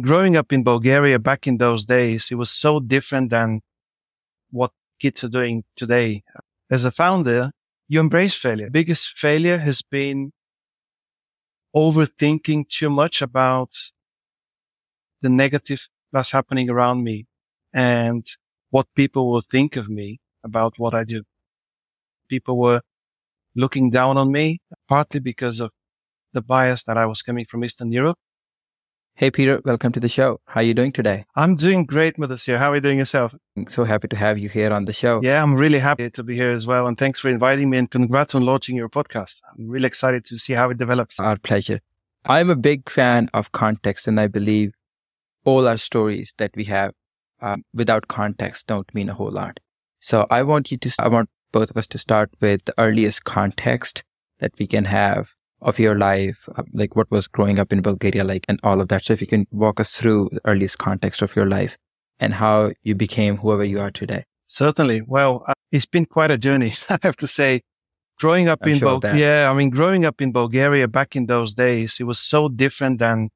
growing up in Bulgaria back in those days, it was so different than what kids are doing today. As a founder, you embrace failure. Biggest failure has been overthinking too much about the negative that's happening around me and what people will think of me about what I do. People were looking down on me, partly because of the bias that I was coming from Eastern Europe Hey, Peter, welcome to the show. How are you doing today? I'm doing great, Mudassir. How are you doing yourself? I'm so happy to have you here on the show. Yeah, I'm really happy to be here as well. And thanks for inviting me and congrats on launching your podcast. I'm really excited to see how it develops. Our pleasure. I'm a big fan of context, and I believe all our stories that we have um, without context don't mean a whole lot. So I want you to, I want both of us to start with the earliest context that we can have of your life, uh, like what was growing up in Bulgaria like, and all of that. So if you can walk us through the earliest context of your life and how you became whoever you are today. Certainly. Well, uh, it's been quite a journey, I have to say. Growing up I'm in sure Bulgaria, yeah, I mean, growing up in Bulgaria back in those days, it was so different than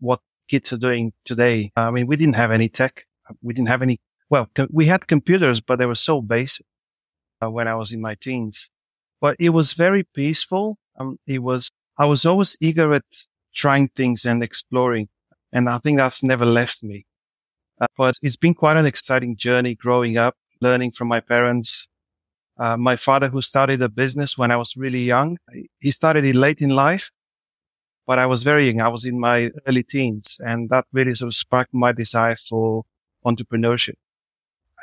what kids are doing today. I mean, we didn't have any tech. We didn't have any, well, we had computers, but they were so basic uh, when I was in my teens. But it was very peaceful um, it was, I was always eager at trying things and exploring. And I think that's never left me. Uh, but it's been quite an exciting journey growing up, learning from my parents. Uh, my father, who started a business when I was really young, he started it late in life, but I was very young. I was in my early teens and that really sort of sparked my desire for entrepreneurship.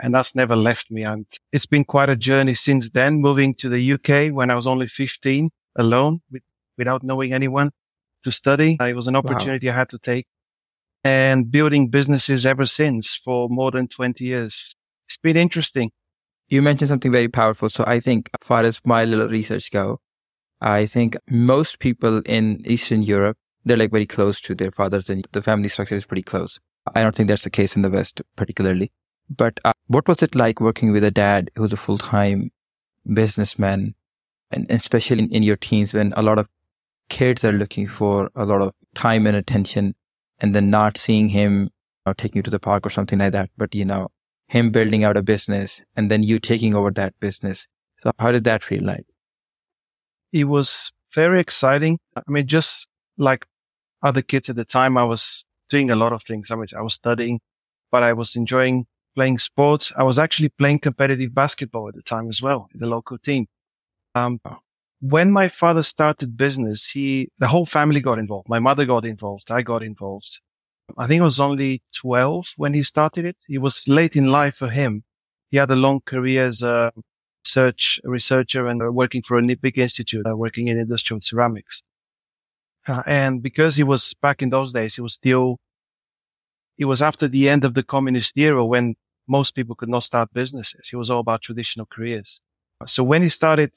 And that's never left me. And it's been quite a journey since then, moving to the UK when I was only 15 alone with, without knowing anyone to study. It was an opportunity wow. I had to take and building businesses ever since for more than 20 years. It's been interesting. You mentioned something very powerful. So I think as far as my little research go, I think most people in Eastern Europe, they're like very close to their fathers and the family structure is pretty close. I don't think that's the case in the West particularly. But uh, what was it like working with a dad who's a full-time businessman and especially in, in your teens when a lot of kids are looking for a lot of time and attention and then not seeing him or taking you to the park or something like that, but you know, him building out a business and then you taking over that business. So how did that feel like? It was very exciting. I mean, just like other kids at the time, I was doing a lot of things. I mean, I was studying, but I was enjoying playing sports. I was actually playing competitive basketball at the time as well, the local team. Um, when my father started business, he, the whole family got involved. My mother got involved. I got involved. I think I was only 12 when he started it. It was late in life for him. He had a long career as a research researcher and working for a big institute, uh, working in industrial ceramics. Uh, and because he was back in those days, he was still, it was after the end of the communist era when most people could not start businesses. It was all about traditional careers. So when he started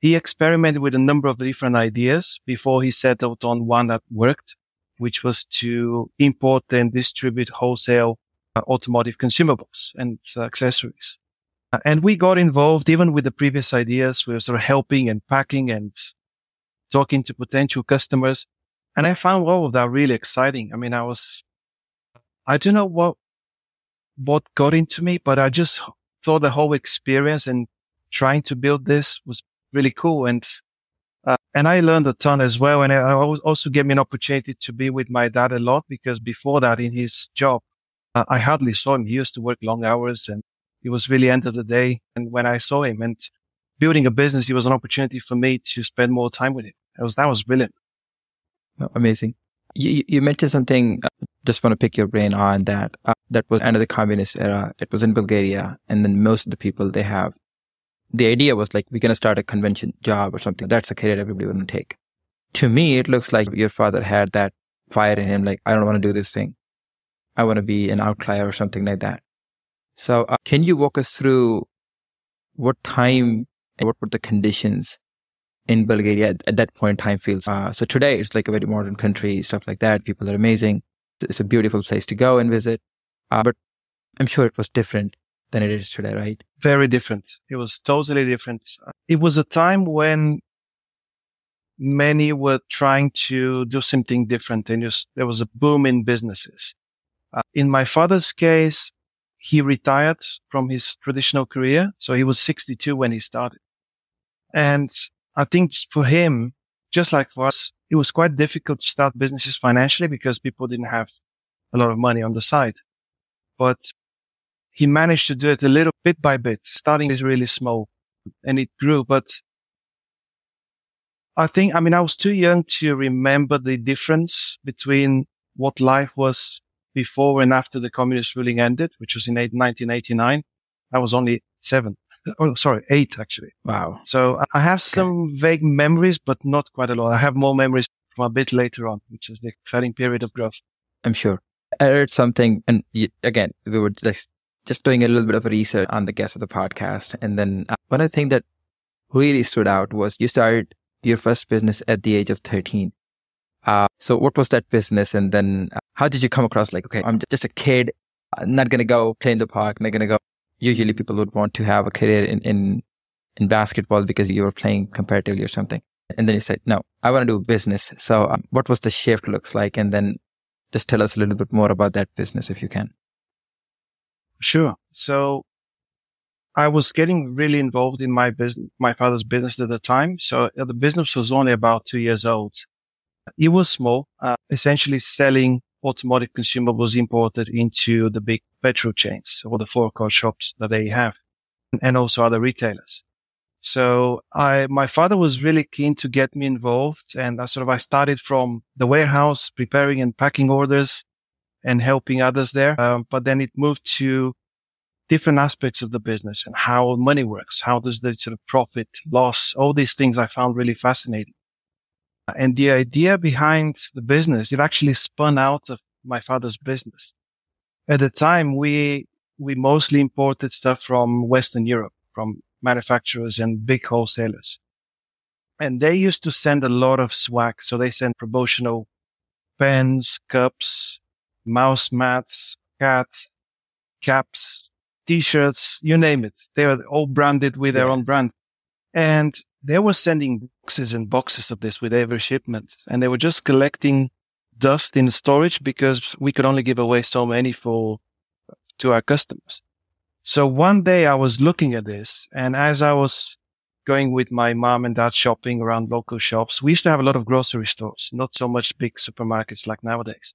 he experimented with a number of different ideas before he settled on one that worked, which was to import and distribute wholesale uh, automotive consumables and uh, accessories. Uh, and we got involved even with the previous ideas. We were sort of helping and packing and talking to potential customers. And I found all of that really exciting. I mean, I was, I don't know what, what got into me, but I just thought the whole experience and trying to build this was really cool. And, uh, and I learned a ton as well. And it also gave me an opportunity to be with my dad a lot because before that in his job, uh, I hardly saw him. He used to work long hours and it was really end of the day. And when I saw him and building a business, it was an opportunity for me to spend more time with him. That was, that was brilliant. Oh, amazing. You, you mentioned something. Uh, just want to pick your brain on that. Uh, that was under the communist era. It was in Bulgaria, and then most of the people they have the idea was like, we're going to start a convention job or something. That's the career everybody would take. To me, it looks like your father had that fire in him. Like, I don't want to do this thing. I want to be an outlier or something like that. So uh, can you walk us through what time and what were the conditions in Bulgaria at, at that point in time feels? Uh, so today it's like a very modern country, stuff like that. People are amazing. It's a beautiful place to go and visit. Uh, but I'm sure it was different than it is today, right? Very different. It was totally different. It was a time when many were trying to do something different and just, there was a boom in businesses. Uh, in my father's case, he retired from his traditional career. So he was 62 when he started. And I think for him, just like for us, it was quite difficult to start businesses financially because people didn't have a lot of money on the side. But he managed to do it a little bit by bit, starting is really small and it grew. But I think, I mean, I was too young to remember the difference between what life was before and after the communist ruling ended, which was in 1989. I was only seven. Oh, sorry, eight actually. Wow. So I have some okay. vague memories, but not quite a lot. I have more memories from a bit later on, which is the exciting period of growth. I'm sure. I heard something, and again, we were just just doing a little bit of research on the guest of the podcast, and then uh, one of the things that really stood out was you started your first business at the age of 13. Uh, so what was that business? And then uh, how did you come across like, okay, I'm just a kid, I'm not going to go play in the park, not going to go. Usually people would want to have a career in, in, in basketball because you were playing comparatively or something. And then you said, no, I want to do business. So um, what was the shift looks like? And then just tell us a little bit more about that business if you can. Sure. So I was getting really involved in my business, my father's business at the time. So the business was only about two years old. It was small, uh, essentially selling automotive consumables imported into the big petrol chains or the forecourt shops that they have and also other retailers. So I, my father was really keen to get me involved and I sort of, I started from the warehouse preparing and packing orders and helping others there. Um, but then it moved to different aspects of the business and how money works. How does the sort of profit loss, all these things I found really fascinating. And the idea behind the business, it actually spun out of my father's business. At the time, we, we mostly imported stuff from Western Europe, from manufacturers and big wholesalers. And they used to send a lot of swag. So they sent promotional pens, cups, mouse mats, cats, caps, t-shirts, you name it. They were all branded with yeah. their own brand. And they were sending boxes and boxes of this with every shipment. And they were just collecting dust in storage because we could only give away so many for to our customers. So one day I was looking at this and as I was going with my mom and dad shopping around local shops, we used to have a lot of grocery stores, not so much big supermarkets like nowadays.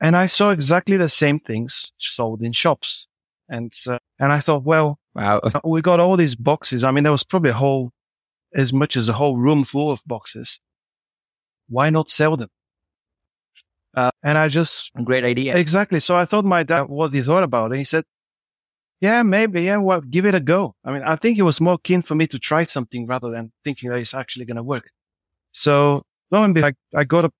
And I saw exactly the same things sold in shops. And, uh, and I thought, well, wow, we got all these boxes. I mean, there was probably a whole, as much as a whole room full of boxes. Why not sell them? Uh, and I just great idea. Exactly. So I thought my dad what he thought about it. He said, "Yeah, maybe. Yeah, well, give it a go." I mean, I think he was more keen for me to try something rather than thinking that it's actually going to work. So lo and behold, I, I got a,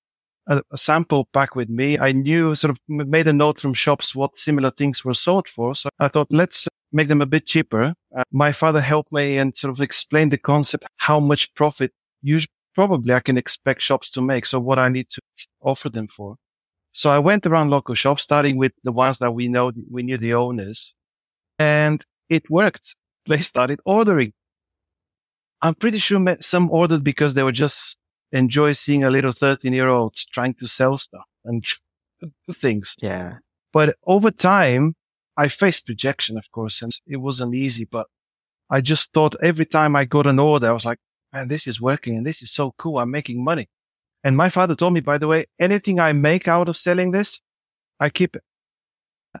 a, a, sample pack with me. I knew sort of made a note from shops what similar things were sold for. So I thought, let's make them a bit cheaper. Uh, my father helped me and sort of explained the concept, how much profit you probably I can expect shops to make. So what I need to offer them for. So I went around local shops, starting with the ones that we know, we knew the owners and it worked. They started ordering. I'm pretty sure some ordered because they were just enjoy seeing a little 13 year old trying to sell stuff and things. Yeah. But over time, I faced rejection, of course, and it wasn't easy, but I just thought every time I got an order, I was like, man, this is working and this is so cool. I'm making money. And my father told me, by the way, anything I make out of selling this, I keep it.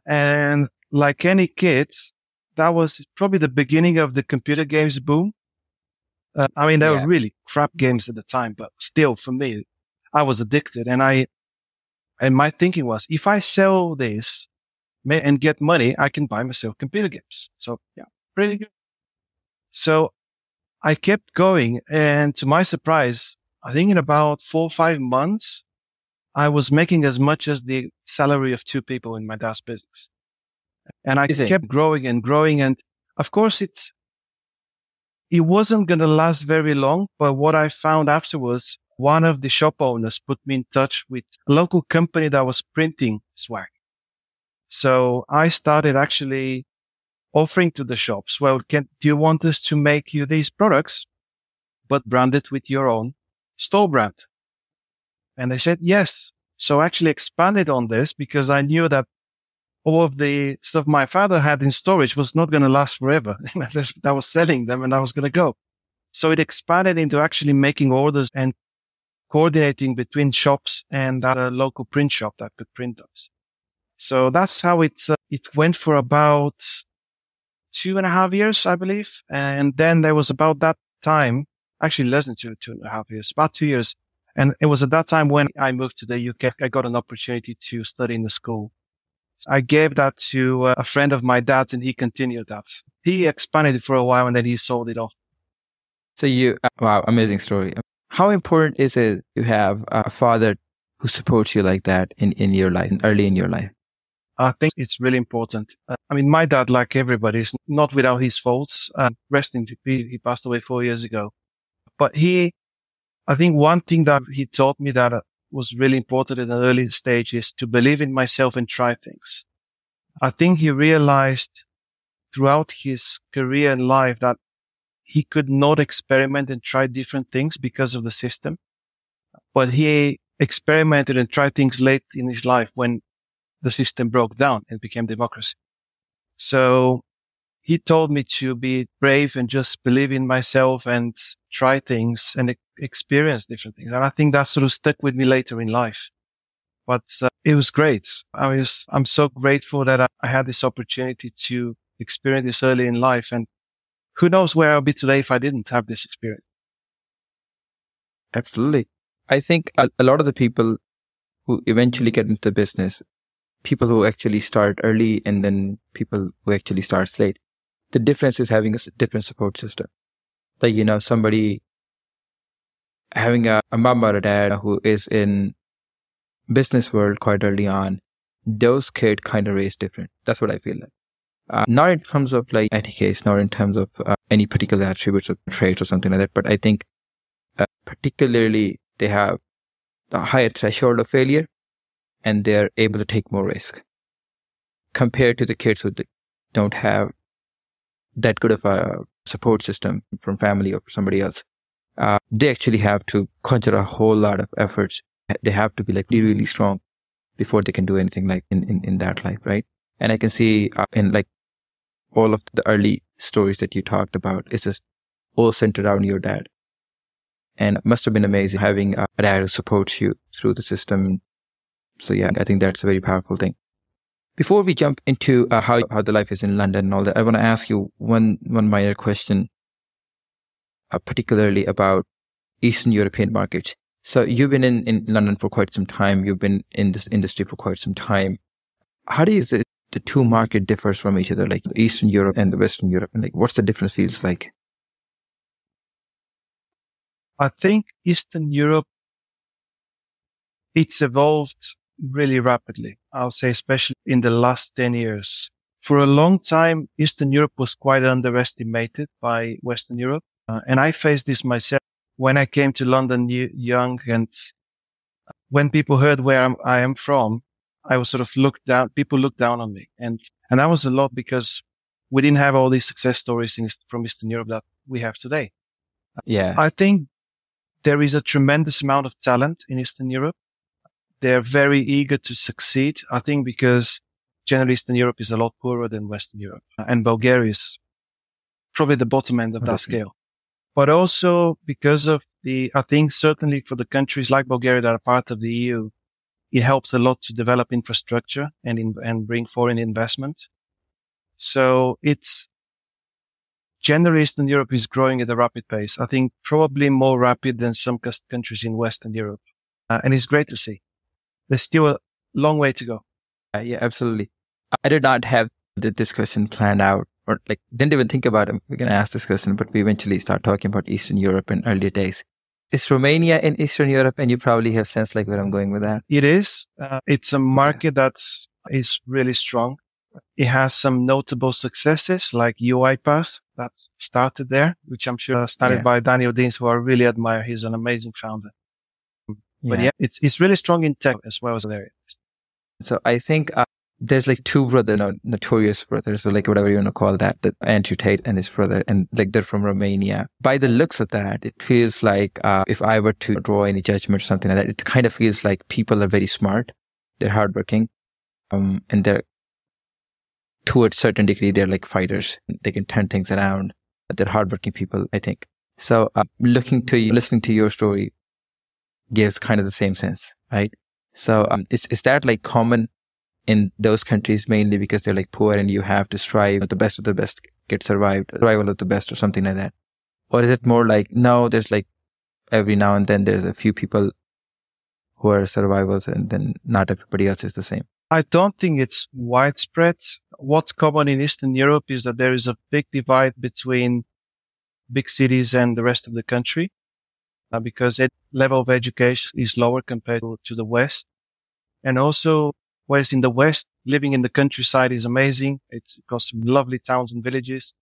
And like any kids, that was probably the beginning of the computer games boom. Uh, I mean, they yeah. were really crap games at the time, but still for me, I was addicted and I, and my thinking was, if I sell this and get money, I can buy myself computer games. So yeah, pretty good. So I kept going and to my surprise, I think in about four or five months, I was making as much as the salary of two people in my dad's business. And I Is kept it? growing and growing. And of course, it, it wasn't going to last very long. But what I found afterwards, one of the shop owners put me in touch with a local company that was printing swag. So I started actually offering to the shops, well, can, do you want us to make you these products, but branded with your own store brand? And they said, yes. So I actually expanded on this because I knew that all of the stuff my father had in storage was not going to last forever. I was selling them and I was going to go. So it expanded into actually making orders and coordinating between shops and a local print shop that could print those. So that's how it, uh, it went for about two and a half years, I believe. And then there was about that time, actually less than two, two and a half years, about two years. And it was at that time when I moved to the UK, I got an opportunity to study in the school. I gave that to uh, a friend of my dad's and he continued that. He expanded it for a while and then he sold it off. So you, uh, wow, amazing story. How important is it to have a father who supports you like that in, in your life, early in your life? I think it's really important. Uh, I mean, my dad, like everybody, is not without his faults. Uh, rest in peace. He passed away four years ago, but he, I think one thing that he taught me that uh, was really important in the early stages to believe in myself and try things. I think he realized throughout his career and life that he could not experiment and try different things because of the system, but he experimented and tried things late in his life when the system broke down and became democracy. So he told me to be brave and just believe in myself and try things and experience different things. And I think that sort of stuck with me later in life. But uh, it was great. I was, I'm so grateful that I, I had this opportunity to experience this early in life. And who knows where I'll be today if I didn't have this experience. Absolutely. I think a, a lot of the people who eventually get into the business people who actually start early and then people who actually start late. The difference is having a different support system. Like, you know, somebody having a, a mom or a dad who is in business world quite early on, those kids kind of raised different. That's what I feel like. Uh, not in terms of like etiquette, not in terms of uh, any particular attributes or traits or something like that, but I think uh, particularly they have a higher threshold of failure and they're able to take more risk compared to the kids who don't have that good of a support system from family or somebody else. Uh, they actually have to conjure a whole lot of efforts. They have to be like really, really strong before they can do anything like in, in, in that life, right? And I can see uh, in like all of the early stories that you talked about, it's just all centered around your dad. And it must have been amazing having a dad who supports you through the system so yeah, I think that's a very powerful thing. Before we jump into uh, how how the life is in London and all that, I want to ask you one one minor question, uh, particularly about Eastern European markets. So you've been in, in London for quite some time. You've been in this industry for quite some time. How do you say the two market differs from each other, like Eastern Europe and the Western Europe? And like, what's the difference feels like? I think Eastern Europe, it's evolved really rapidly. I'll say, especially in the last 10 years. For a long time, Eastern Europe was quite underestimated by Western Europe. Uh, and I faced this myself when I came to London young and when people heard where I'm, I am from, I was sort of looked down, people looked down on me. And, and that was a lot because we didn't have all these success stories in, from Eastern Europe that we have today. Yeah. I think there is a tremendous amount of talent in Eastern Europe they're very eager to succeed. I think because generally Eastern Europe is a lot poorer than Western Europe and Bulgaria is probably the bottom end of that scale. But also because of the, I think certainly for the countries like Bulgaria that are part of the EU, it helps a lot to develop infrastructure and, in, and bring foreign investment. So it's generally Eastern Europe is growing at a rapid pace. I think probably more rapid than some countries in Western Europe. Uh, and it's great to see there's still a long way to go. Uh, yeah, absolutely. I did not have this question planned out or like didn't even think about it. We're going to ask this question, but we eventually start talking about Eastern Europe in earlier days. Is Romania in Eastern Europe? And you probably have sense like where I'm going with that. It is. Uh, it's a market that's really strong. It has some notable successes like UiPath that started there, which I'm sure started yeah. by Daniel Dines, who I really admire. He's an amazing founder. But yeah, it's, it's really strong in tech as well as there. So I think uh, there's like two brother, no, notorious brothers, or like whatever you want to call that, the Andrew Tate and his brother, and like they're from Romania. By the looks of that, it feels like uh, if I were to draw any judgment or something like that, it kind of feels like people are very smart, they're hardworking, um, and they're to a certain degree they're like fighters. They can turn things around. They're hardworking people, I think. So uh, looking to you, listening to your story gives kind of the same sense, right? So um, is is that like common in those countries mainly because they're like poor and you have to strive the best of the best get survived survival of the best or something like that. Or is it more like no there's like every now and then there's a few people who are survivors and then not everybody else is the same? I don't think it's widespread. What's common in eastern europe is that there is a big divide between big cities and the rest of the country uh, because the level of education is lower compared to, to the west. And also Whereas in the West, living in the countryside is amazing. It's got some lovely towns and villages.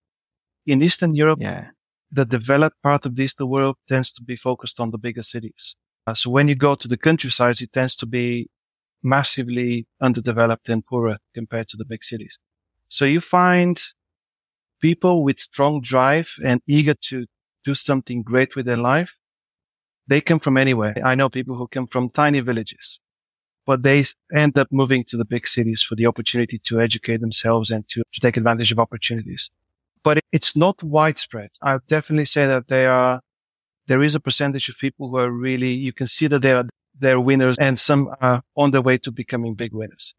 In Eastern Europe, yeah. the developed part of the Eastern world tends to be focused on the bigger cities. Uh, so when you go to the countryside, it tends to be massively underdeveloped and poorer compared to the big cities. So you find people with strong drive and eager to do something great with their life. They come from anywhere. I know people who come from tiny villages but they end up moving to the big cities for the opportunity to educate themselves and to, to take advantage of opportunities. But it's not widespread. I would definitely say that they are, there is a percentage of people who are really, you can see that they are, they're winners and some are on their way to becoming big winners,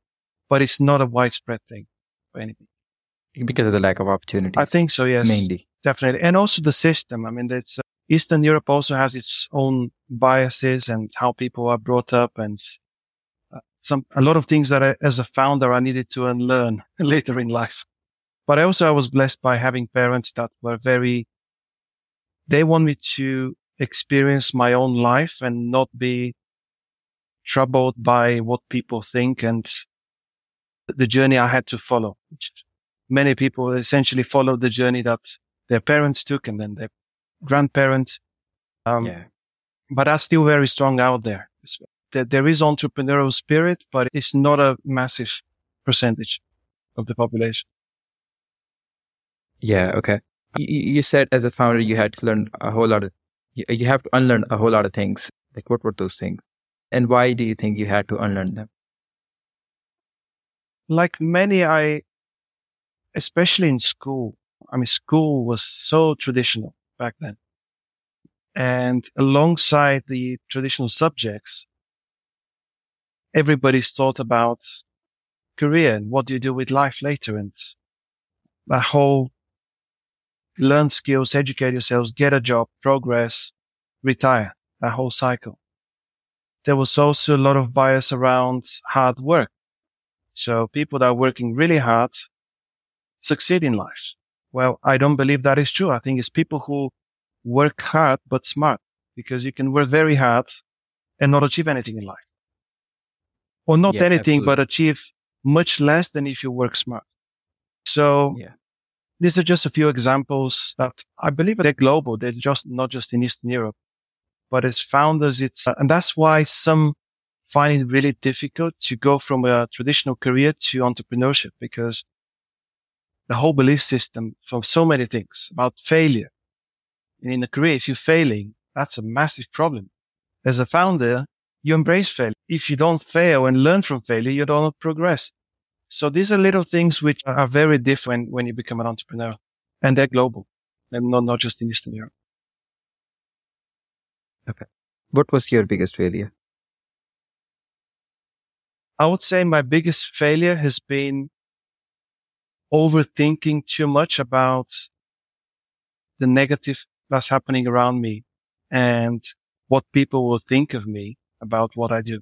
but it's not a widespread thing for anything. Because of the lack of opportunity. I think so. Yes. Mainly. Definitely. And also the system. I mean, it's, uh, Eastern Europe also has its own biases and how people are brought up and some, a lot of things that I, as a founder, I needed to unlearn later in life. But I also, I was blessed by having parents that were very, they want me to experience my own life and not be troubled by what people think and the journey I had to follow. Many people essentially follow the journey that their parents took and then their grandparents. Um, yeah. but that's still very strong out there that there is entrepreneurial spirit, but it's not a massive percentage of the population. Yeah. Okay. You, you said as a founder, you had to learn a whole lot of, you, you have to unlearn a whole lot of things. Like what were those things? And why do you think you had to unlearn them? Like many, I, especially in school, I mean, school was so traditional back then. And alongside the traditional subjects, everybody's thought about career and what do you do with life later and that whole learn skills, educate yourselves, get a job, progress, retire, that whole cycle. There was also a lot of bias around hard work. So people that are working really hard succeed in life. Well, I don't believe that is true. I think it's people who work hard, but smart because you can work very hard and not achieve anything in life or not yeah, anything, absolutely. but achieve much less than if you work smart. So yeah. these are just a few examples that I believe they're global. They're just not just in Eastern Europe, but as founders, it's, uh, and that's why some find it really difficult to go from a traditional career to entrepreneurship because the whole belief system from so many things about failure. And in a career, if you're failing, that's a massive problem. As a founder, you embrace failure. If you don't fail and learn from failure, you don't progress. So these are little things which are very different when you become an entrepreneur and they're global and not, not just in Eastern Europe. Okay. What was your biggest failure? I would say my biggest failure has been overthinking too much about the negative that's happening around me and what people will think of me about what I do.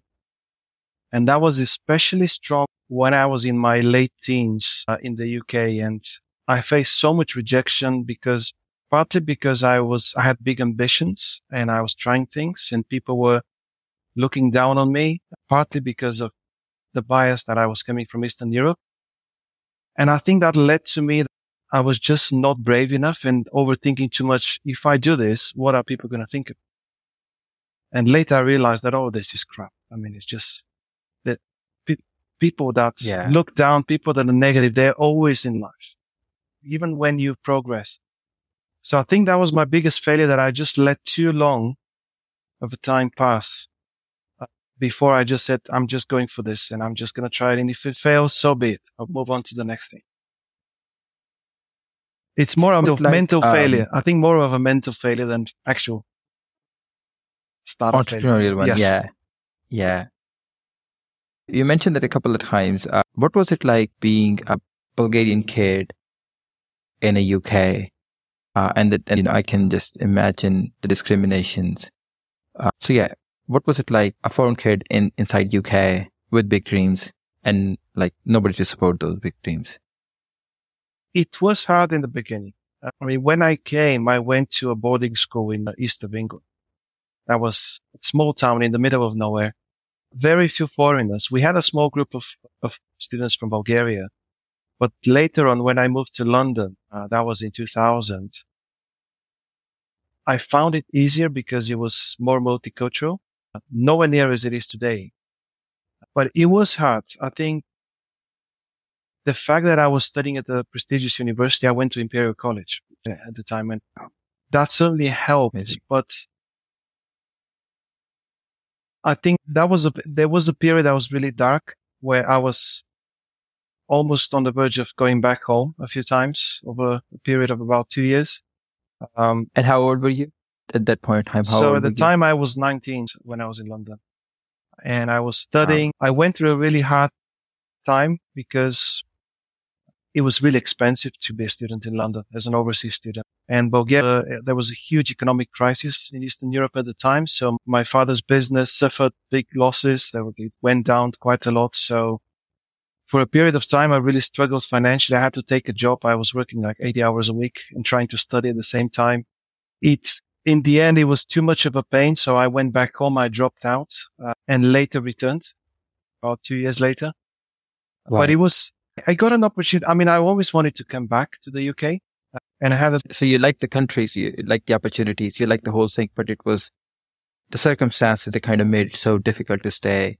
And that was especially strong when I was in my late teens uh, in the UK and I faced so much rejection because partly because I was, I had big ambitions and I was trying things and people were looking down on me, partly because of the bias that I was coming from Eastern Europe. And I think that led to me I was just not brave enough and overthinking too much. If I do this, what are people going to think of? And later I realized that, oh, this is crap. I mean, it's just that pe- people that Yeah. look down, people that are negative, they're always in life, even when you progress. So I think that was my biggest failure that I just let too long of a time pass uh, before I just said, I'm just going for this and I'm just going to try it. And if it fails, so be it. I'll move on to the next thing. It's more of a like, mental um, failure. I think more of a mental failure than actual startup failure. entrepreneurial one. Yes. Yeah. Yeah. You mentioned that a couple of times. Uh, what was it like being a Bulgarian kid in a UK? Uh, and that, and, you know, I can just imagine the discriminations. Uh, so yeah, what was it like a foreign kid in inside UK with big dreams and like nobody to support those big dreams? It was hard in the beginning. Uh, I mean, when I came, I went to a boarding school in the east of England. That was a small town in the middle of nowhere. Very few foreigners. We had a small group of, of students from Bulgaria. But later on, when I moved to London, uh, that was in 2000, I found it easier because it was more multicultural. Nowhere near as it is today. But it was hard. I think the fact that I was studying at a prestigious university, I went to Imperial College at the time and that certainly helped. Amazing. But I think that was a, there was a period that was really dark where I was almost on the verge of going back home a few times over a period of about two years. Um, And how old were you at that point in time? How so at the were you? time I was 19 when I was in London and I was studying. I went through a really hard time because it was really expensive to be a student in London as an overseas student. And Bulgaria, uh, there was a huge economic crisis in Eastern Europe at the time. So my father's business suffered big losses. Were, it went down quite a lot. So for a period of time, I really struggled financially. I had to take a job. I was working like 80 hours a week and trying to study at the same time. It, in the end, it was too much of a pain. So I went back home. I dropped out uh, and later returned about two years later. But it was, I got an opportunity. I mean, I always wanted to come back to the UK uh, and I had a, so you like the countries, you like the opportunities, you like the whole thing, but it was the circumstances that kind of made it so difficult to stay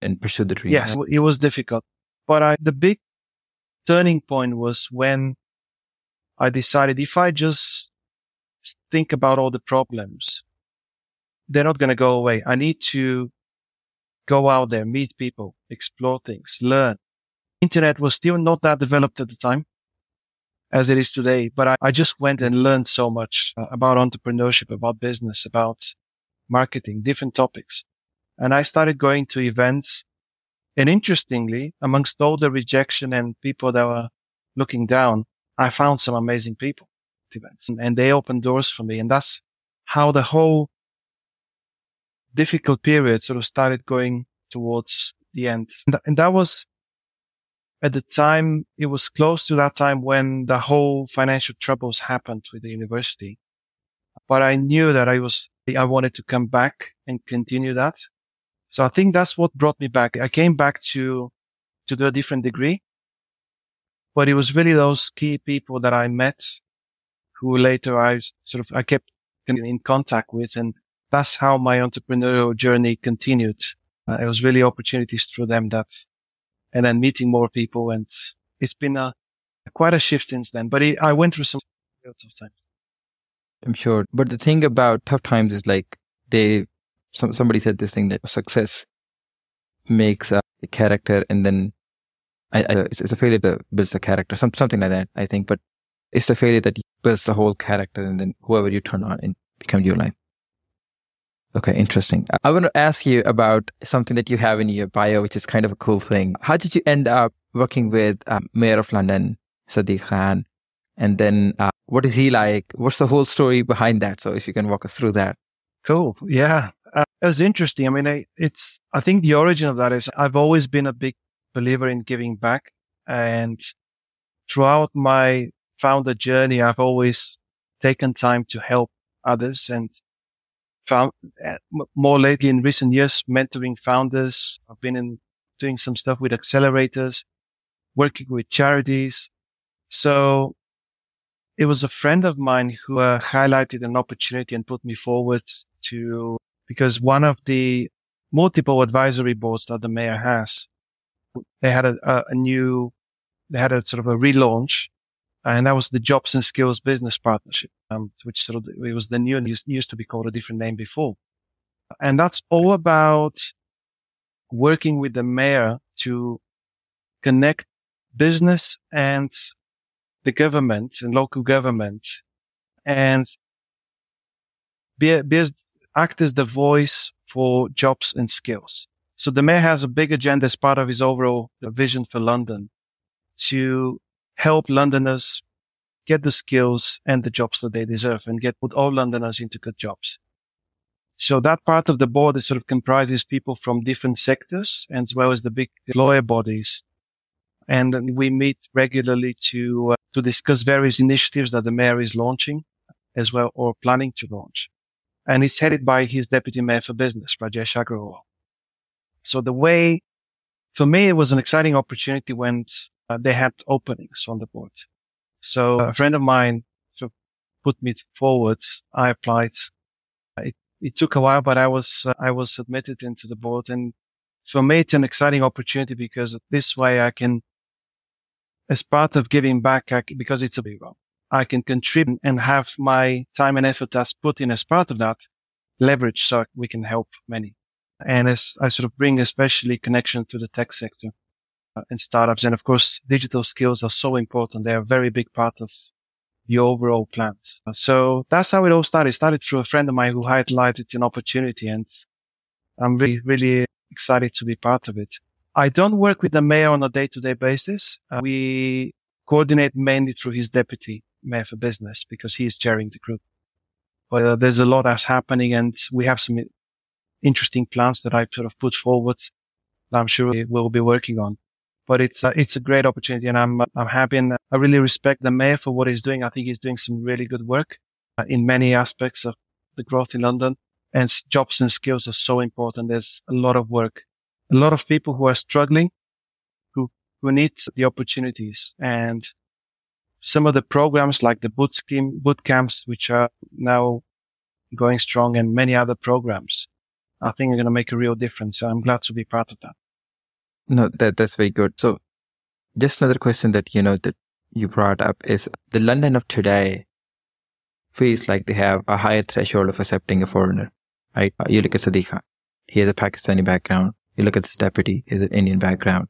and pursue the dream. yes, it was difficult. But I, the big turning point was when I decided if I just think about all the problems, they're not going to go away. I need to go out there, meet people, explore things, learn. Internet was still not that developed at the time as it is today, but I, I just went and learned so much uh, about entrepreneurship, about business, about marketing, different topics. And I started going to events. And interestingly, amongst all the rejection and people that were looking down, I found some amazing people at events and, and they opened doors for me. And that's how the whole difficult period sort of started going towards the end. And that was at the time, it was close to that time when the whole financial troubles happened with the university. But I knew that I was, I wanted to come back and continue that. So I think that's what brought me back. I came back to, to do a different degree, but it was really those key people that I met who later I sort of, I kept in, contact with. And that's how my entrepreneurial journey continued. Uh, it was really opportunities through them that, and then meeting more people. And it's been a, quite a shift since then, but it, I went through some periods of time. I'm sure. But the thing about tough times is like they, some, somebody said this thing that success makes a character and then I, I, it's, it's a failure that builds the character, some, something like that, I think. But it's the failure that builds the whole character and then whoever you turn on and become your life. Okay, interesting. I want to ask you about something that you have in your bio, which is kind of a cool thing. How did you end up working with um, Mayor of London, Sadiq Khan? And then uh, what is he like? What's the whole story behind that? So if you can walk us through that. Cool. Yeah. Uh, it was interesting. I mean, I, it's, I think the origin of that is I've always been a big believer in giving back. And throughout my founder journey, I've always taken time to help others and found uh, more lately in recent years, mentoring founders. I've been in doing some stuff with accelerators, working with charities. So it was a friend of mine who uh, highlighted an opportunity and put me forward to, because one of the multiple advisory boards that the mayor has they had a, a, a new, they had a sort of a relaunch and that was the Jobs and Skills Business Partnership, um, which sort of it was the new and used, to be called a different name before. And that's all about working with the mayor to connect business and the government and local government and be, be act as the voice for jobs and skills. So the mayor has a big agenda as part of his overall vision for London to help Londoners get the skills and the jobs that they deserve and get put all Londoners into good jobs. So that part of the board is sort of comprises people from different sectors as well as the big lawyer bodies. And we meet regularly to, uh, to discuss various initiatives that the mayor is launching as well or planning to launch. And it's headed by his deputy mayor for business, Rajesh Agrawal. So the way, for me, it was an exciting opportunity when uh, they had openings on the board. So a friend of mine sort of put me forward. I applied. It, it took a while, but I was, uh, I was admitted into the board. And for me, it's an exciting opportunity because this way I can, as part of giving back, because it's a big one, I can contribute and have my time and effort as put in as part of that leverage so we can help many. And as I sort of bring especially connection to the tech sector and startups. And of course, digital skills are so important. They're a very big part of the overall plans. So that's how it all started. It started through a friend of mine who highlighted an opportunity and I'm really, really excited to be part of it. I don't work with the mayor on a day to day basis. Uh, we coordinate mainly through his deputy mayor for business because he is chairing the group. But uh, there's a lot that's happening and we have some interesting plans that I sort of put forward that I'm sure we will be working on but it's a, it's a great opportunity and I'm, I'm happy and I really respect the mayor for what he's doing. I think he's doing some really good work uh, in many aspects of the growth in London and jobs and skills are so important. There's a lot of work, a lot of people who are struggling, who, who need the opportunities and some of the programs like the boot scheme, boot camps, which are now going strong and many other programs, I think are going to make a real difference. So I'm glad to be part of that. No, that that's very good. So, just another question that you know that you brought up is the London of today feels like they have a higher threshold of accepting a foreigner, right? Uh, you look at Sadiq he has a Pakistani background. You look at this deputy, he has an Indian background.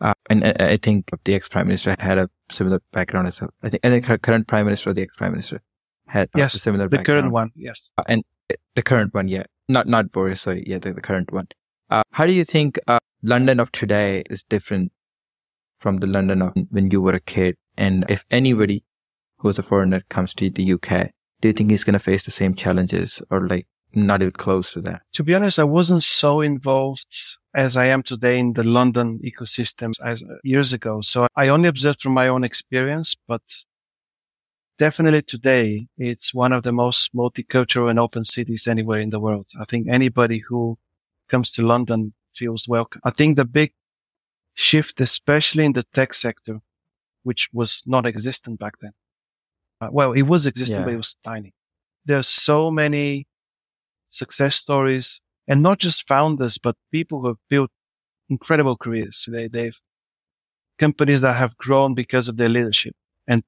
Uh, and uh, I think the ex-prime minister had a similar background as well. I think, and the current prime minister or the ex-prime minister had yes, a similar the background. current one, yes. Uh, and the current one, yeah. Not, not Boris, sorry. Yeah, the, the current one. Uh, how do you think uh, London of today is different from the London of when you were a kid? And if anybody who's a foreigner comes to the UK, do you think he's going to face the same challenges or like not even close to that? To be honest, I wasn't so involved as I am today in the London ecosystem as years ago. So I only observed from my own experience, but definitely today it's one of the most multicultural and open cities anywhere in the world. I think anybody who comes to London feels welcome. I think the big shift, especially in the tech sector, which was not existent back then. Uh, well, it was existent, yeah. but it was tiny. There are so many success stories and not just founders, but people who have built incredible careers. They, they've companies that have grown because of their leadership. And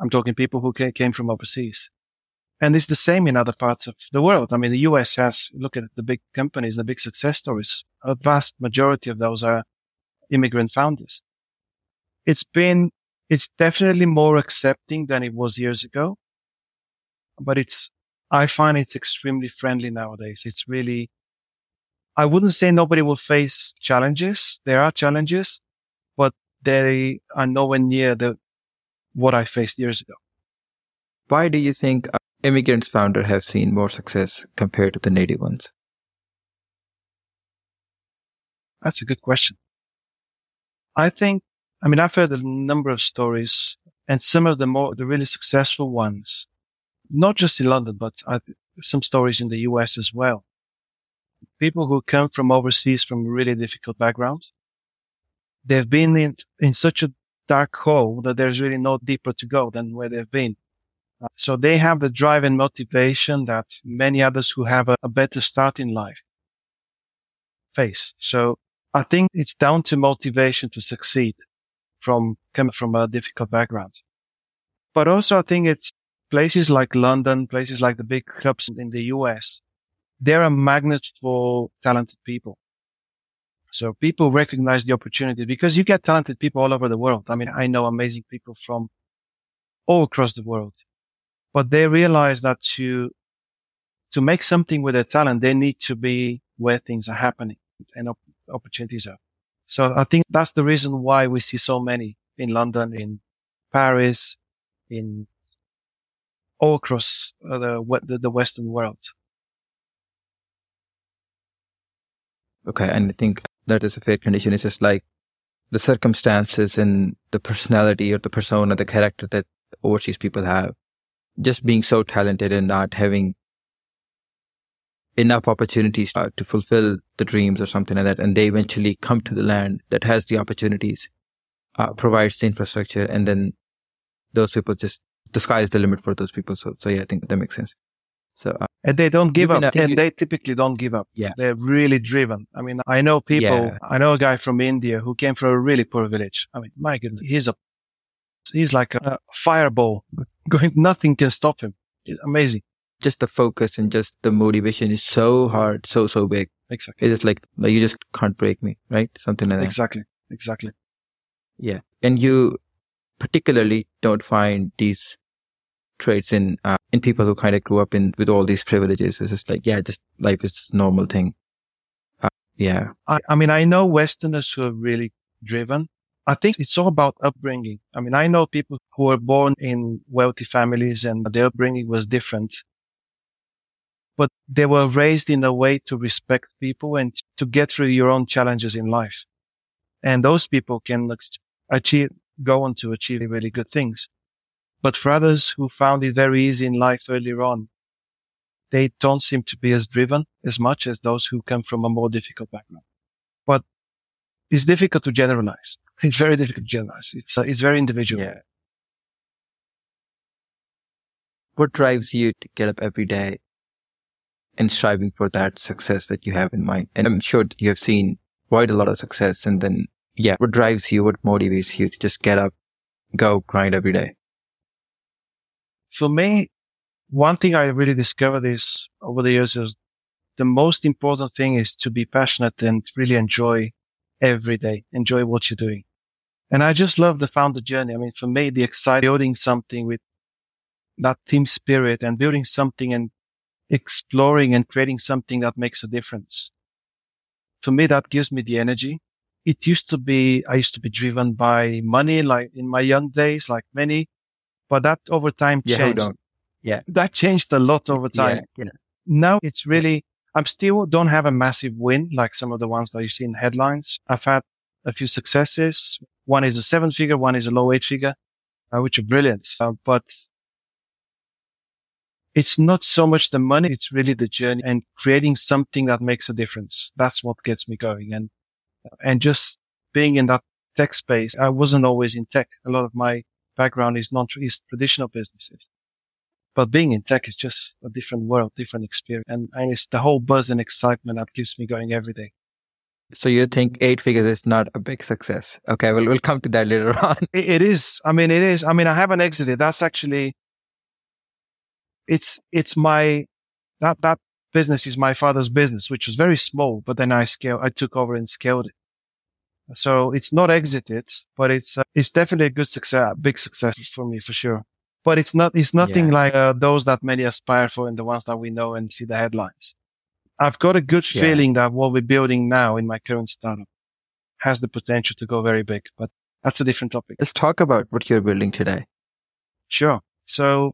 I'm talking people who came from overseas. And it's the same in other parts of the world. I mean, the US has, look at the big companies, the big success stories. A vast majority of those are immigrant founders. It's been, it's definitely more accepting than it was years ago, but it's, I find it's extremely friendly nowadays. It's really, I wouldn't say nobody will face challenges. There are challenges, but they are nowhere near the, what I faced years ago. Why do you think immigrants founder have seen more success compared to the native ones? That's a good question. I think, I mean, I've heard a number of stories and some of the more, the really successful ones, not just in London, but I, some stories in the US as well. People who come from overseas from really difficult backgrounds. They've been in, in such a dark hole that there's really no deeper to go than where they've been. So they have the drive and motivation that many others who have a, a better start in life face. So I think it's down to motivation to succeed from coming from a difficult background. But also I think it's places like London, places like the big clubs in the US. They're a magnet for talented people. So people recognize the opportunity because you get talented people all over the world. I mean, I know amazing people from all across the world, but they realize that to, to make something with their talent, they need to be where things are happening and op- opportunities are. So I think that's the reason why we see so many in London, in Paris, in all across uh, the, the Western world. Okay. And I think that is a fair condition. It's just like the circumstances and the personality or the persona, the character that overseas people have. Just being so talented and not having enough opportunities uh, to fulfill the dreams or something like that. And they eventually come to the land that has the opportunities, uh, provides the infrastructure. And then those people just, the sky is the limit for those people. So, so yeah, I think that makes sense. So, uh, and they don't give up. and you, they typically don't give up. Yeah. They're really driven. I mean, I know people, yeah. I know a guy from India who came from a really poor village. I mean, my goodness, he's a, he's like a fireball going, nothing can stop him. It's amazing. Just the focus and just the motivation is so hard, so, so big. Exactly. It's just like, like you just can't break me, right? Something like that. Exactly. Exactly. Yeah. And you particularly don't find these traits in uh, in people who kind of grew up in with all these privileges. It's just like, yeah, just life is just normal thing. Uh, yeah. I, I mean, I know Westerners who are really driven. I think it's all about upbringing. I mean, I know people who were born in wealthy families and their upbringing was different, but they were raised in a way to respect people and to get through your own challenges in life. And those people can achieve, go on to achieve really good things. But for others who found it very easy in life earlier on, they don't seem to be as driven as much as those who come from a more difficult background. It's difficult to generalize. It's very difficult to generalize. It's, uh, it's very individual. Yeah. What drives you to get up every day and striving for that success that you have in mind? And I'm sure you have seen quite a lot of success. And then, yeah, what drives you? What motivates you to just get up, go grind every day? for me, one thing I really discovered is over the years is the most important thing is to be passionate and really enjoy every day, enjoy what you're doing. And I just love the founder journey. I mean, for me, the exciting building something with that team spirit and building something and exploring and creating something that makes a difference. For me, that gives me the energy. It used to be, I used to be driven by money, like in my young days, like many, but that over time yeah, changed. Yeah. That changed a lot over time. Yeah, yeah. Now it's really, I'm still don't have a massive win like some of the ones that you see in headlines. I've had a few successes. One is a seven figure, one is a low eight figure, uh, which are brilliant. Uh, but it's not so much the money. It's really the journey and creating something that makes a difference. That's what gets me going. And, and just being in that tech space, I wasn't always in tech. A lot of my background is non is traditional businesses. But being in tech is just a different world, different experience. And, and it's the whole buzz and excitement that keeps me going every day. So you think eight figures is not a big success? Okay, well, we'll come to that later on. it, it is. I mean, it is. I mean, I haven't exited. That's actually, it's, it's my, that, that business is my father's business, which was very small, but then I scaled, I took over and scaled it. So it's not exited, but it's uh, it's definitely a good success, big success for me for sure. But it's not it's nothing yeah. like uh, those that many aspire for and the ones that we know and see the headlines. I've got a good yeah. feeling that what we're building now in my current startup has the potential to go very big, but that's a different topic. Let's talk about what you're building today. Sure. So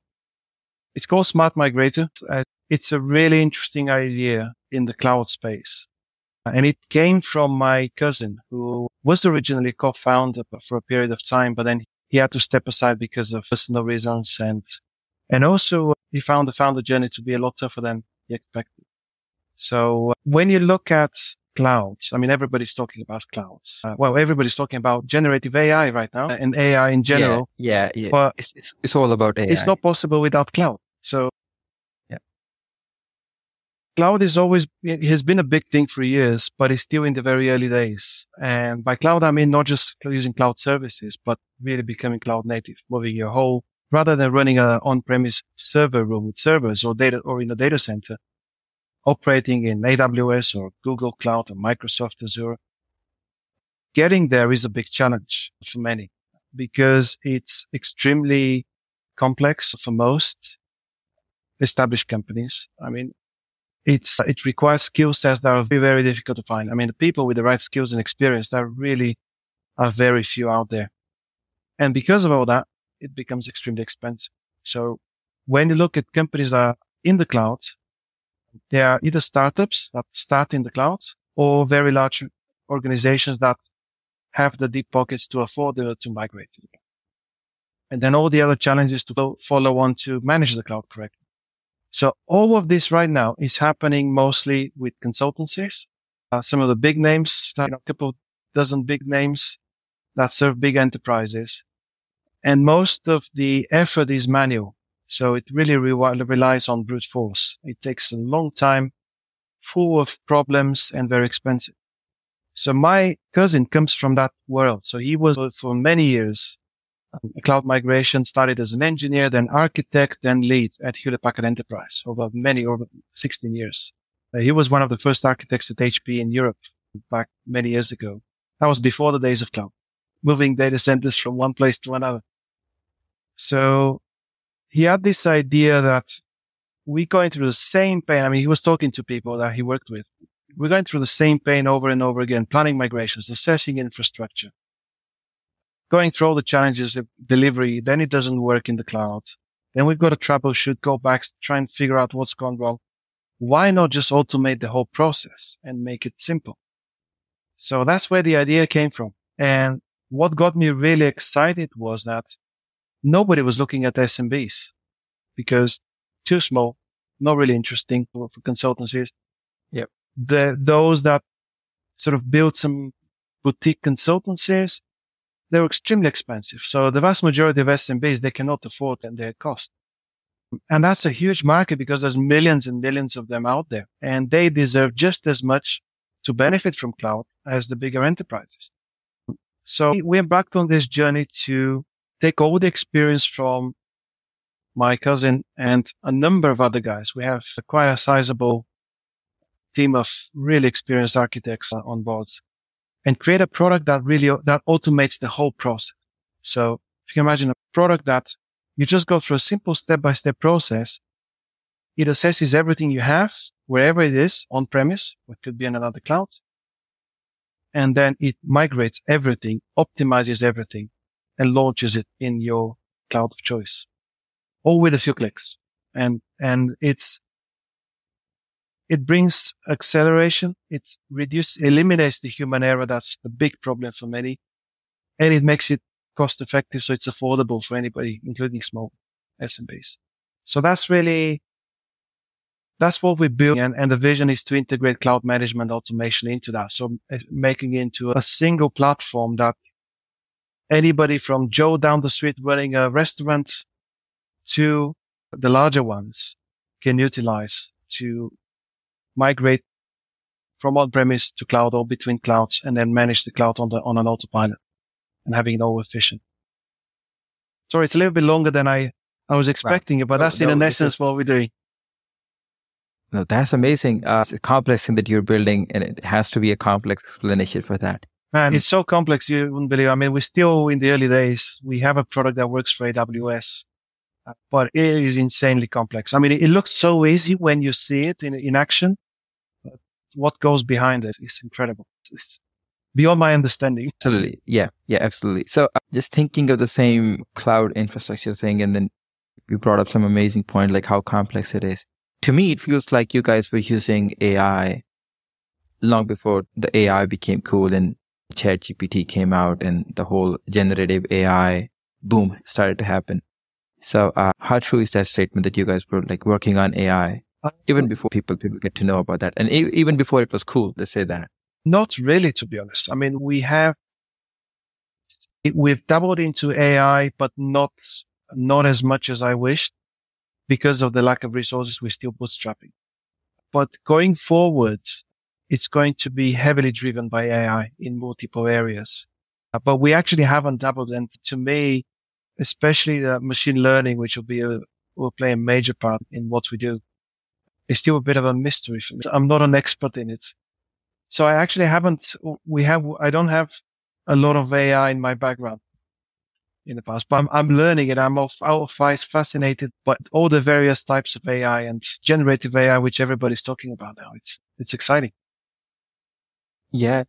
it's called Smart Migrator. Uh, it's a really interesting idea in the cloud space. And it came from my cousin who was originally co-founder for a period of time, but then he had to step aside because of personal reasons. And, and also he found the founder journey to be a lot tougher than he expected. So uh, when you look at clouds, I mean, everybody's talking about clouds. Uh, well, everybody's talking about generative AI right now and AI in general. Yeah. Yeah. yeah. But it's, it's, it's all about AI. It's not possible without cloud. So cloud is always, has been a big thing for years, but it's still in the very early days. And by cloud, I mean not just using cloud services, but really becoming cloud native, moving your whole, rather than running an on-premise server room with servers or data or in a data center, operating in AWS or Google Cloud or Microsoft Azure. Getting there is a big challenge for many because it's extremely complex for most established companies. I mean, it's, it requires skill sets that are very, very difficult to find. I mean, the people with the right skills and experience that really are very few out there. And because of all that, it becomes extremely expensive. So when you look at companies that are in the cloud, they are either startups that start in the cloud or very large organizations that have the deep pockets to afford to migrate. And then all the other challenges to follow on to manage the cloud correctly. So all of this right now is happening mostly with consultancies. Uh, some of the big names, you know, a couple dozen big names that serve big enterprises. And most of the effort is manual. So it really re- relies on brute force. It takes a long time, full of problems and very expensive. So my cousin comes from that world. So he was for many years cloud migration, started as an engineer, then architect, then lead at Hewlett Packard Enterprise over many, over 16 years. Uh, he was one of the first architects at HP in Europe back many years ago. That was before the days of cloud, moving data centers from one place to another. So he had this idea that we're going through the same pain. I mean, he was talking to people that he worked with. We're going through the same pain over and over again, planning migrations, assessing infrastructure, going through all the challenges of delivery. Then it doesn't work in the cloud. Then we've got to troubleshoot, go back, try and figure out what's gone wrong. Why not just automate the whole process and make it simple? So that's where the idea came from. And what got me really excited was that nobody was looking at SMBs because too small, not really interesting for, for consultancies. Yep. The, those that sort of built some boutique consultancies they were extremely expensive. So the vast majority of SMBs, they cannot afford their cost. And that's a huge market because there's millions and millions of them out there and they deserve just as much to benefit from cloud as the bigger enterprises. So we embarked on this journey to take all the experience from my cousin and a number of other guys. We have quite a sizable team of really experienced architects on boards and create a product that really, that automates the whole process. So if you can imagine a product that you just go through a simple step by step process. It assesses everything you have, wherever it is on premise, what could be in another cloud. And then it migrates everything, optimizes everything and launches it in your cloud of choice all with a few clicks. And, and it's it brings acceleration. It reduces, eliminates the human error. That's the big problem for many. And it makes it cost effective. So it's affordable for anybody, including small SMBs. So that's really, that's what we build. And, and the vision is to integrate cloud management automation into that. So uh, making it into a single platform that anybody from Joe down the street running a restaurant to the larger ones can utilize to migrate from on-premise to cloud or between clouds and then manage the cloud on the, on an autopilot and having it all efficient. Sorry, it's a little bit longer than I, I was expecting, right. but that's no, in no, essence what we're doing. No, that's amazing. Uh, it's a complex thing that you're building and it has to be a complex explanation for that. Man, it's so complex. You wouldn't believe. I mean, we're still in the early days. We have a product that works for AWS, uh, but it is insanely complex. I mean, it, it looks so easy when you see it in, in action, what goes behind it is incredible. It's beyond my understanding. Absolutely. Yeah. Yeah, absolutely. So uh, just thinking of the same cloud infrastructure thing, and then you brought up some amazing point, like how complex it is. To me, it feels like you guys were using AI long before the AI became cool and ChatGPT came out and the whole generative AI boom started to happen. So, uh, how true is that statement that you guys were like working on AI even before people people get to know about that, and e- even before it was cool, they say that. Not really, to be honest. I mean, we have we've dabbled into AI, but not not as much as I wished because of the lack of resources. We're still bootstrapping. But going forward, it's going to be heavily driven by AI in multiple areas. Uh, but we actually haven't dabbled. And to me, especially the machine learning, which will be a, will play a major part in what we do, is still a bit of a mystery for me. I'm not an expert in it. So I actually haven't, we have, I don't have a lot of AI in my background in the past, but I'm, I'm learning it. I'm always fascinated by all the various types of AI and generative AI, which everybody's talking about now. It's, it's exciting. Yeah.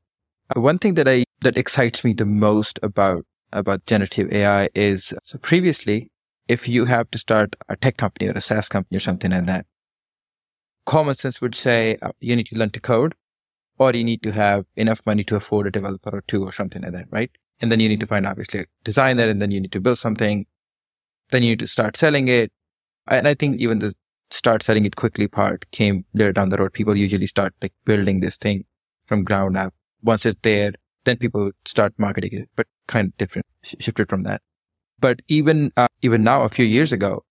Uh, one thing that I, that excites me the most about, about generative AI is so previously, if you have to start a tech company or a SaaS company or something like that, common sense would say uh, you need to learn to code or you need to have enough money to afford a developer or two or something like that, right? And then you need to find obviously a designer and then you need to build something. Then you need to start selling it. And I think even the start selling it quickly part came later down the road. People usually start like building this thing from ground up. Once it's there, then people start marketing it, but kind of different, shifted from that. But even, uh, even now, a few years ago,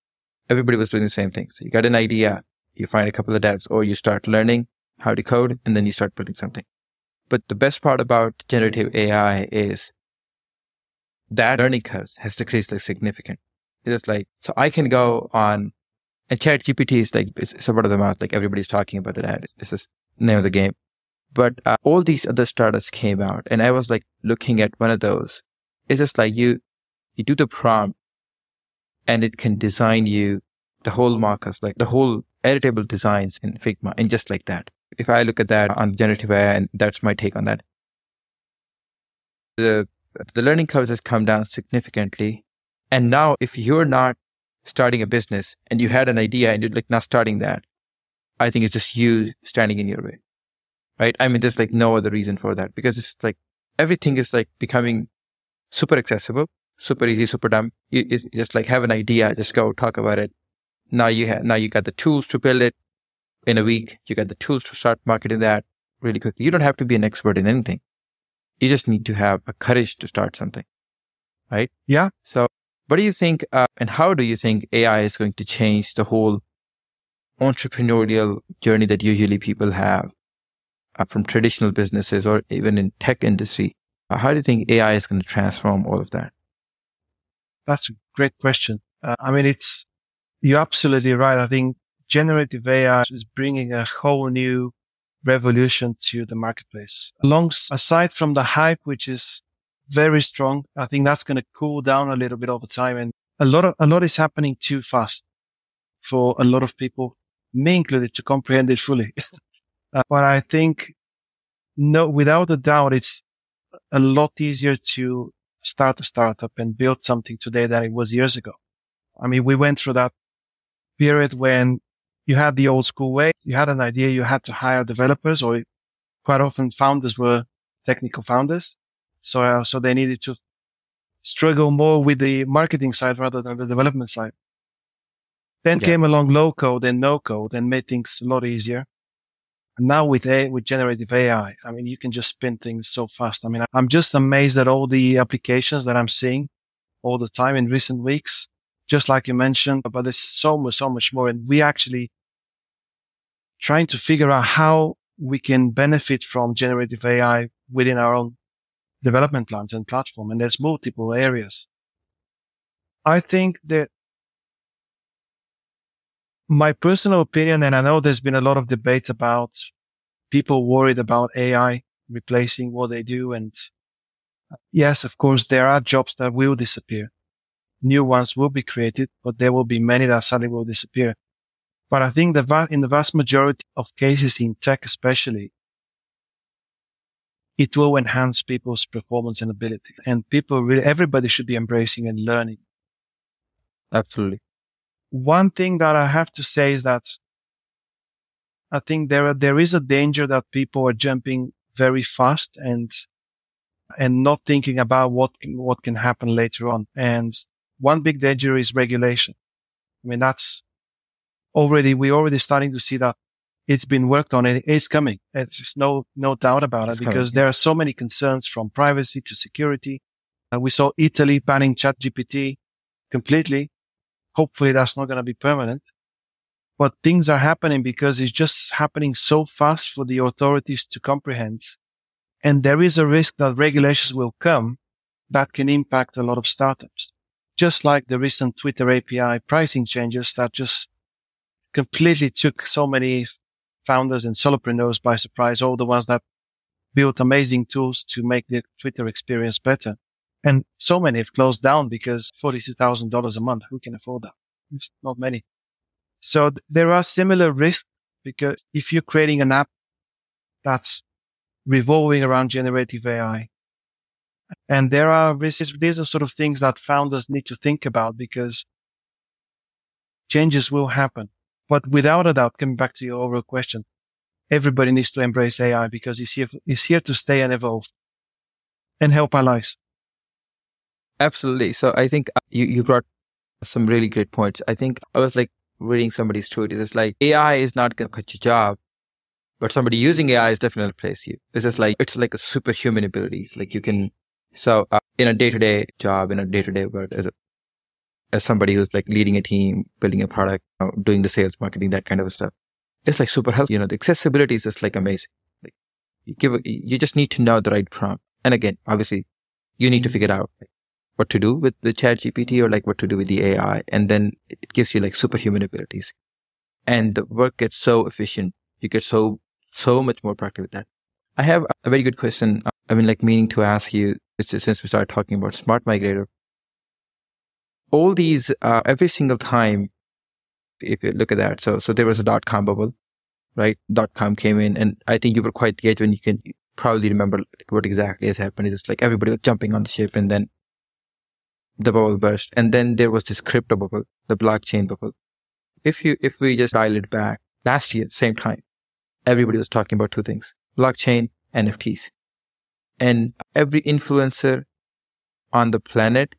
everybody was doing the same thing. So you got an idea, you find a couple of devs or you start learning how to code and then you start building something. But the best part about generative AI is that learning curve has decreased like significant. It's like, so I can go on and ChatGPT is like, it's, it's a word of the mouth. Like everybody's talking about that. This is name of the game. But uh, all these other startups came out and I was like looking at one of those. It's just like you, you do the prompt and it can design you the whole markups, like the whole editable designs in Figma and just like that. If I look at that on generative AI, and that's my take on that, the the learning curves has come down significantly. And now, if you're not starting a business and you had an idea and you're like not starting that, I think it's just you standing in your way, right? I mean, there's like no other reason for that because it's like everything is like becoming super accessible, super easy, super dumb. You, you just like have an idea, just go talk about it. Now you have, now you got the tools to build it in a week. You got the tools to start marketing that really quickly. You don't have to be an expert in anything. You just need to have a courage to start something. Right? Yeah. So what do you think, uh, and how do you think AI is going to change the whole entrepreneurial journey that usually people have uh, from traditional businesses or even in tech industry? Uh, how do you think AI is going to transform all of that? That's a great question. Uh, I mean, it's, you're absolutely right. I think generative AI is bringing a whole new revolution to the marketplace. Along, aside from the hype, which is very strong, I think that's going to cool down a little bit over time. And a lot of, a lot is happening too fast for a lot of people, me included, to comprehend it fully. uh, but I think no, without a doubt, it's a lot easier to start a startup and build something today than it was years ago. I mean, we went through that period when you had the old school way. You had an idea. You had to hire developers or quite often founders were technical founders. So, uh, so they needed to struggle more with the marketing side rather than the development side. Then yeah. came along low code and no code and made things a lot easier. And now with A, with generative AI, I mean, you can just spin things so fast. I mean, I'm just amazed at all the applications that I'm seeing all the time in recent weeks just like you mentioned, but there's so much, so much more. And we actually trying to figure out how we can benefit from generative AI within our own development plans and platform. And there's multiple areas. I think that my personal opinion, and I know there's been a lot of debate about people worried about AI replacing what they do. And uh, yes, of course, there are jobs that will disappear new ones will be created, but there will be many that suddenly will disappear. But I think that in the vast majority of cases in tech, especially, it will enhance people's performance and ability. And people really, everybody should be embracing and learning. Absolutely. One thing that I have to say is that I think there, there is a danger that people are jumping very fast and, and not thinking about what, what can happen later on. And one big danger is regulation. I mean, that's already, we're already starting to see that it's been worked on. It is coming. There's no, no doubt about it's it because coming. there are so many concerns from privacy to security. And we saw Italy banning ChatGPT completely. Hopefully that's not going to be permanent. but things are happening because it's just happening so fast for the authorities to comprehend. And there is a risk that regulations will come that can impact a lot of startups. Just like the recent Twitter API pricing changes that just completely took so many founders and solopreneurs by surprise, all the ones that built amazing tools to make the Twitter experience better. And so many have closed down because $42,000 a month, who can afford that? It's not many. So th- there are similar risks because if you're creating an app that's revolving around generative AI, and there are these are sort of things that founders need to think about because changes will happen. But without a doubt, coming back to your overall question, everybody needs to embrace AI because it's here, it's here to stay and evolve and help our lives. Absolutely. So I think uh, you, you brought some really great points. I think I was like reading somebody's tweet. It's like AI is not going to cut your job, but somebody using AI is definitely replace you. It's just like, it's like a superhuman abilities. Like you can, so uh, in a day to day job, in a day to day work as a, as somebody who's like leading a team, building a product, you know, doing the sales, marketing, that kind of stuff. It's like super helpful. You know, the accessibility is just like amazing. Like you give, a, you just need to know the right prompt. And again, obviously you need to figure out like, what to do with the ChatGPT or like what to do with the AI. And then it gives you like superhuman abilities and the work gets so efficient. You get so, so much more productive with that. I have a very good question. I've been like meaning to ask you since we started talking about smart migrator. All these, uh, every single time, if you look at that, so, so there was a dot com bubble, right? Dot com came in and I think you were quite the age when you can probably remember what exactly has happened. It's like everybody was jumping on the ship and then the bubble burst. And then there was this crypto bubble, the blockchain bubble. If you, if we just dial it back last year, same time, everybody was talking about two things, blockchain, NFTs. And every influencer on the planet,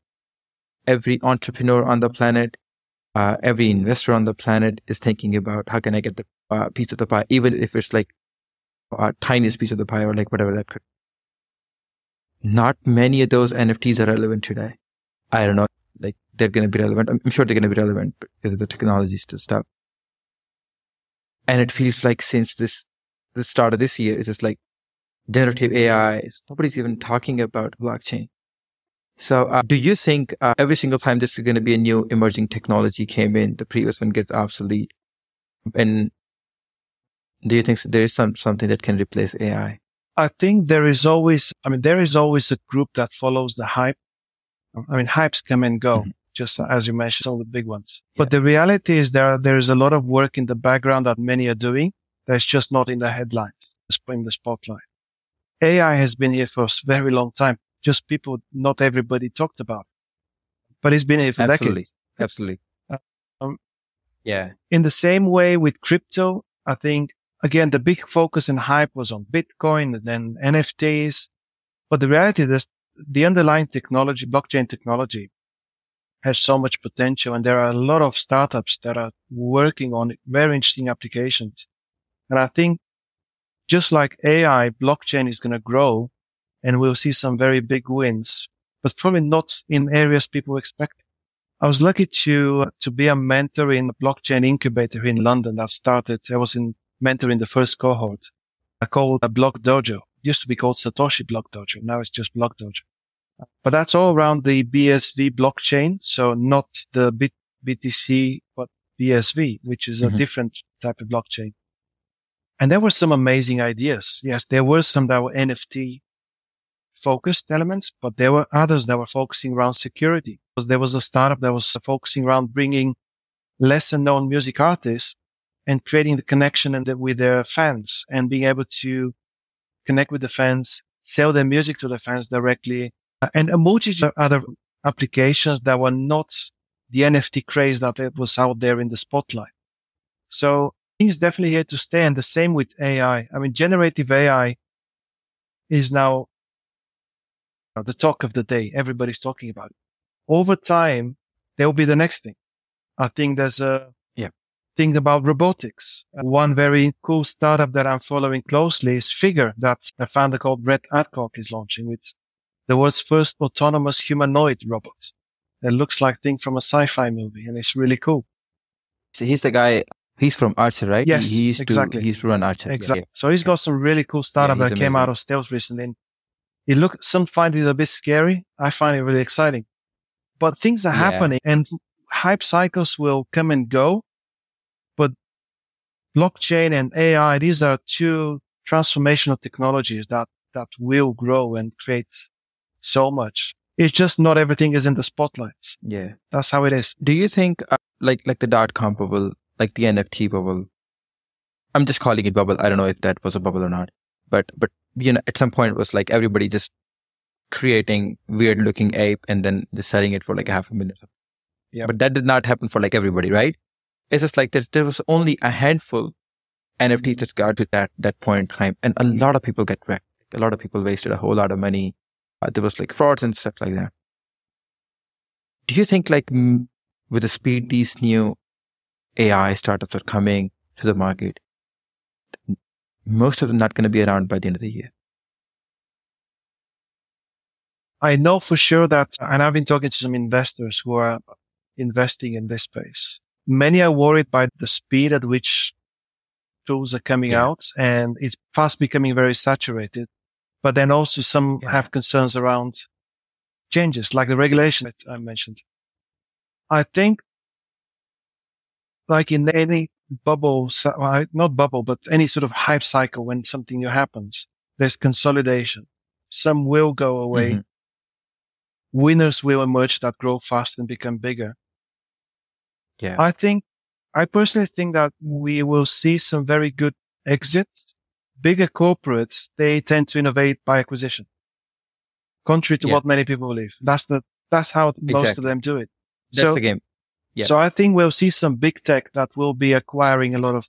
every entrepreneur on the planet, uh, every investor on the planet is thinking about how can I get the uh, piece of the pie, even if it's like a tiniest piece of the pie or like whatever that could. Not many of those NFTs are relevant today. I don't know, like they're going to be relevant. I'm sure they're going to be relevant because of the technologies to stuff. And it feels like since this, the start of this year, it's just like generative AI. Nobody's even talking about blockchain. So, uh, do you think uh, every single time this is going to be a new emerging technology came in, the previous one gets obsolete? And do you think there is some something that can replace AI? I think there is always, I mean, there is always a group that follows the hype I mean, hypes come and go, mm-hmm. just as you mentioned, all the big ones. Yeah. But the reality is there, there is a lot of work in the background that many are doing that's just not in the headlines, just in the spotlight. AI has been here for a very long time. Just people, not everybody talked about, but it's been here for Absolutely. decades. Absolutely. Uh, um, yeah. In the same way with crypto, I think again, the big focus and hype was on Bitcoin and then NFTs. But the reality is the underlying technology, blockchain technology has so much potential. And there are a lot of startups that are working on very interesting applications. And I think just like AI, blockchain is going to grow and we'll see some very big wins, but probably not in areas people expect. I was lucky to, to be a mentor in a blockchain incubator in London that started. I was in mentoring the first cohort. I called a Block Dojo It used to be called Satoshi Block Dojo. Now it's just Block Dojo. But that's all around the BSV blockchain. So not the Bit- BTC, but BSV, which is a mm-hmm. different type of blockchain. And there were some amazing ideas. Yes, there were some that were NFT focused elements, but there were others that were focusing around security. There was a startup that was focusing around bringing lesser known music artists and creating the connection with their fans and being able to connect with the fans, sell their music to the fans directly, uh, and emojis are other applications that were not the NFT craze that was out there in the spotlight. So things definitely here to stay. And the same with AI. I mean, generative AI is now the talk of the day. Everybody's talking about it. Over time, there will be the next thing. I think there's a yeah. thing about robotics. One very cool startup that I'm following closely is Figure that a founder called Brett Adcock is launching with the world's first autonomous humanoid robot. It looks like thing from a sci-fi movie and it's really cool. So he's the guy He's from Archer, right? Yes, he, he used exactly. To, he used to run Archer. Exactly. Yeah, So he's got some really cool startup he's that came out of stealth recently. And it look, some find it a bit scary. I find it really exciting, but things are Yeah. happening and hype cycles will come and go. But blockchain and AI, these are two transformational technologies that, that will grow and create so much. It's just not everything is in the spotlight. yeah. yeah. That's how it is. Do you think, uh, like, like the dot com bubble, like the NFT bubble? I'm just calling it bubble. I don't know if that was a bubble or not, but but you know, at some point it was like everybody just creating weird looking ape and then just selling it for like a half a million. Yeah. But that did not happen for like everybody, right? It's just like there was only a handful NFTs that got to that that point in time, and a lot of people get wrecked. A lot of people wasted a whole lot of money. Uh, there was like frauds and stuff like that. Do you think like with the speed these new AI startups are coming to the market, most of them not going to be around by the end of the year? I know for sure that, and I've been talking to some investors who are investing in this space. Many are worried by the speed at which tools are coming Yeah. out and it's fast becoming very saturated. But then also some Yeah. have concerns around changes like the regulation that I mentioned. I think like in any bubble, not bubble, but any sort of hype cycle when something new happens, there's consolidation. Some will go away Mhm. winners will emerge that grow fast and become bigger. Yeah. I think, I personally think that we will see some very good exits. Bigger corporates, they tend to innovate by acquisition. Contrary to Yeah. what many people believe. That's the, that's how most of them do it. That's so, the game. Yeah. so I think we'll see some big tech that will be acquiring a lot of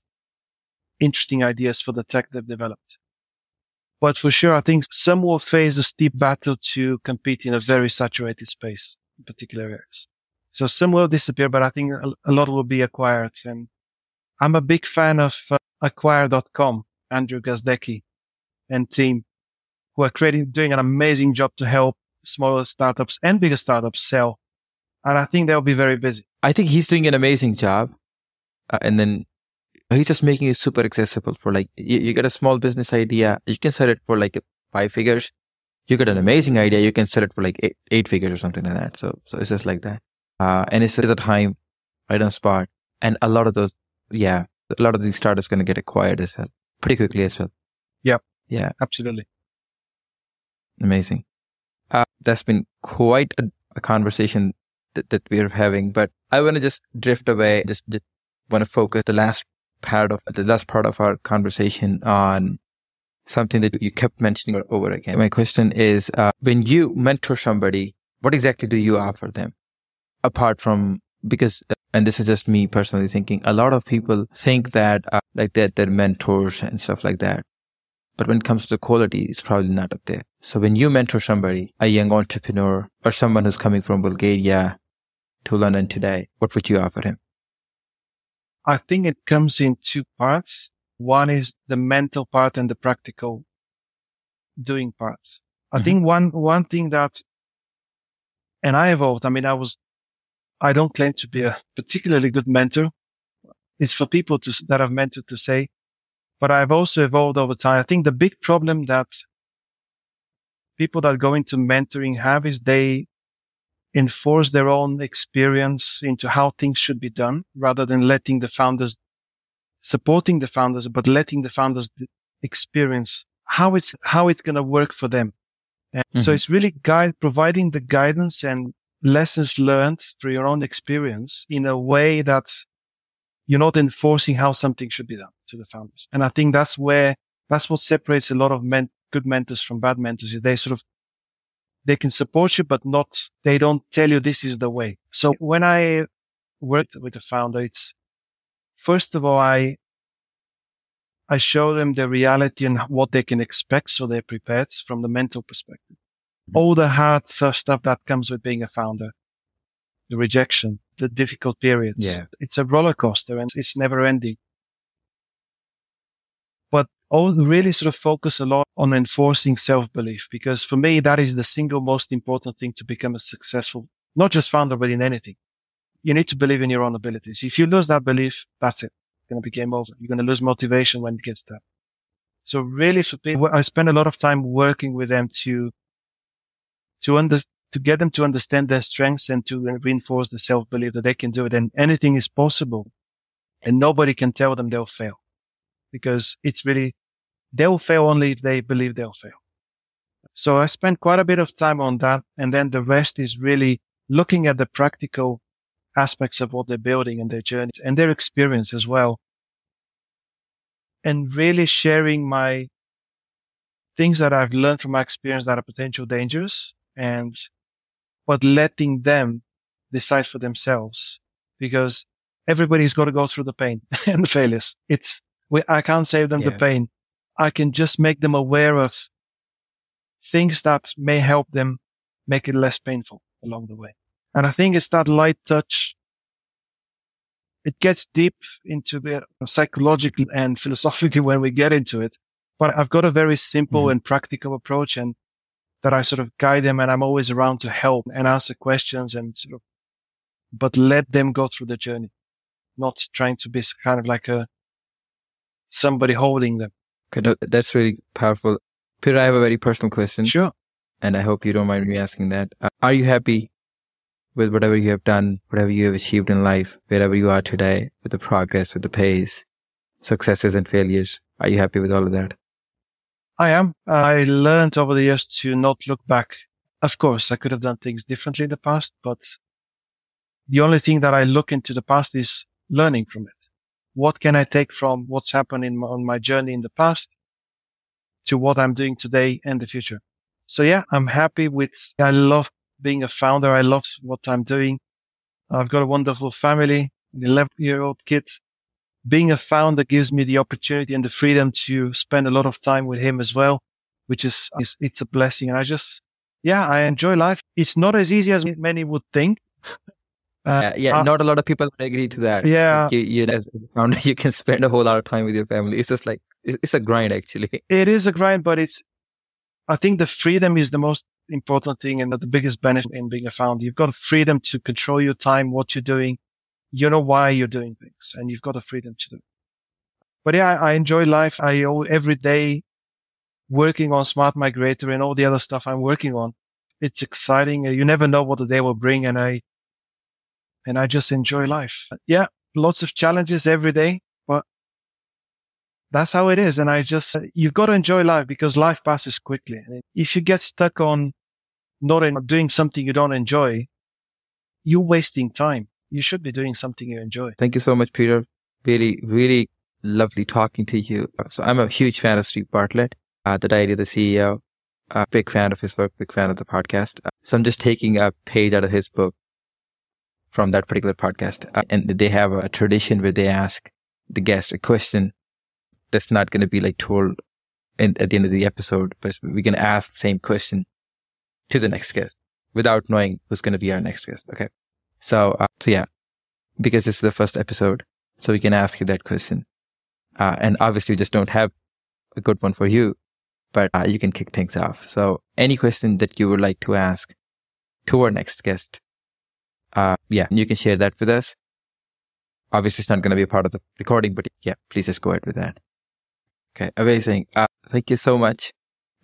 interesting ideas for the tech they've developed. But for sure, I think some will face a steep battle to compete in a very saturated space in particular areas. So some will disappear, but I think a, a lot will be acquired. And I'm a big fan of uh, acquire.com, Andrew Gazdecki and team who are creating, doing an amazing job to help smaller startups and bigger startups sell. And I think they'll be very busy. I think he's doing an amazing job. Uh, and then he's just making it super accessible for like, you, you get a small business idea, you can sell it for like five figures. You get an amazing idea, you can sell it for like eight, eight figures or something like that. So, so it's just like that. Uh, and it's at the time, right on spot. And a lot of those, yeah, a lot of these startups going to get acquired as well, pretty quickly as well. Yep. Yeah. Absolutely. Amazing. Uh, that's been quite a, a conversation that, that we're having, but I want to just drift away. Just, just want to focus the last part of the last part of our conversation on something that you kept mentioning over again. My question is, uh, when you mentor somebody, what exactly do you offer them apart from because and this is just me personally thinking a lot of people think that uh, like that they're mentors and stuff like that but when it comes to the quality, it's probably not up there. So when you mentor somebody, a young entrepreneur or someone who's coming from Bulgaria to London today, what would you offer him? I think it comes in two parts. One is the mental part and the practical doing parts. I Mhm. think one, one thing that, and I evolved. I mean, I was, I don't claim to be a particularly good mentor. It's for people to, that I've mentored to say, but I've also evolved over time. I think the big problem that people that go into mentoring have is they enforce their own experience into how things should be done rather than letting the founders supporting the founders, but letting the founders experience how it's, how it's going to work for them. And so Mhm. it's really guide, providing the guidance and lessons learned through your own experience in a way that you're not enforcing how something should be done to the founders. And I think that's where, that's what separates a lot of men, good mentors from bad mentors. is They sort of, they can support you, but not, they don't tell you this is the way. So when I worked with a founder, it's first of all, I, I show them the reality and what they can expect. So they're prepared from the mental perspective. Mm-hmm. All the hard stuff that comes with being a founder, the rejection, the difficult periods. Yeah. It's a roller coaster and it's never ending. All really sort of focus a lot on enforcing self-belief because for me, that is the single most important thing to become a successful, not just founder, but in anything. You need to believe in your own abilities. If you lose that belief, that's it. going to be game over. You're going to lose motivation when it gets there. So really for people, I spend a lot of time working with them to, to under, to get them to understand their strengths and to reinforce the self belief that they can do it and anything is possible and nobody can tell them they'll fail because it's really, they'll fail only if they believe they'll fail. So I spent quite a bit of time on that. And then the rest is really looking at the practical aspects of what they're building and their journey and their experience as well. And really sharing my things that I've learned from my experience that are potential dangers and, but letting them decide for themselves because everybody's got to go through the pain and the failures. It's, we, I can't save them yeah. the pain. I can just make them aware of things that may help them make it less painful along the way. And I think it's that light touch. It gets deep into the psychologically and philosophically when we get into it. But I've got a very simple mm-hmm. and practical approach and that I sort of guide them and I'm always around to help and answer questions and sort of, but let them go through the journey, not trying to be kind of like a, somebody holding them. Okay. No, that's really powerful. Peter, I have a very personal question. Sure. And I hope you don't mind me asking that. Uh, are you happy with whatever you have done, whatever you have achieved in life, wherever you are today, with the progress, with the pace, successes and failures? Are you happy with all of that? I am. I learned over the years to not look back. Of course, I could have done things differently in the past, but the only thing that I look into the past is learning from it. What can I take from what's happened in my, on my journey in the past to what I'm doing today and the future. So yeah, I'm happy with, I love being a founder. I love what I'm doing. I've got a wonderful family, an 11 year old kid. Being a founder gives me the opportunity and the freedom to spend a lot of time with him as well, which is, is it's a blessing. And I just, yeah, I enjoy life. It's not as easy as many would think. Uh, yeah, yeah uh, not a lot of people agree to that. Yeah, like you, you as a founder, you can spend a whole lot of time with your family. It's just like it's a grind actually. It is a grind, but it's, I think the freedom is the most important thing and the biggest benefit in being a founder. You've got freedom to control your time, what you're doing. You know why you're doing things and you've got the freedom to do. But yeah, I, I enjoy life. I owe every day working on smart migrator and all the other stuff I'm working on. It's exciting. You never know what the day will bring. And I, and I just enjoy life. Yeah. Lots of challenges every day, but that's how it is. And I just, you've got to enjoy life because life passes quickly. If you get stuck on not doing something you don't enjoy, you're wasting time. You should be doing something you enjoy. Thank you so much, Peter. Really, really lovely talking to you. So I'm a huge fan of Steve Bartlett, uh, the Diary of the CEO. A big fan of his work, big fan of the podcast. Uh, so I'm just taking a page out of his book from that particular podcast. Uh, and they have a tradition where they ask the guest a question that's not going to be like told in, at the end of the episode, but we can ask the same question to the next guest without knowing who's going to be our next guest. Okay. So, uh, so yeah, because this is the first episode, so we can ask you that question. Uh, and obviously we just don't have a good one for you, but uh, you can kick things off. So any question that you would like to ask to our next guest, uh, yeah, you can share that with us. Obviously it's not going to be a part of the recording, but yeah, please just go ahead with that. Okay, amazing. Uh, thank you so much,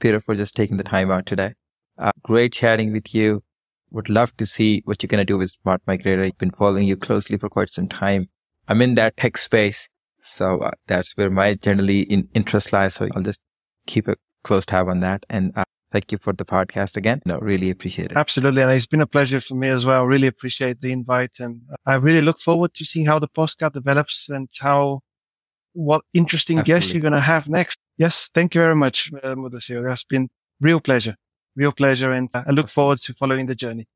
Peter, for just taking the time out today. Uh, great chatting with you. Would love to see what you're going to do with Smart Migrator. I've been following you closely for quite some time. I'm in that tech space. So uh, that's where my generally in interest lies. So I'll just keep a close tab on that. And uh, thank you for the podcast again. No, really appreciate it. Absolutely. And it's been a pleasure for me as well. Really appreciate the invite. And I really look forward to seeing how the postcard develops and how what interesting Absolutely. guests you're going to have next. Yes. Thank you very much, uh, Mudassir. It's been real pleasure, real pleasure. And uh, I look forward to following the journey.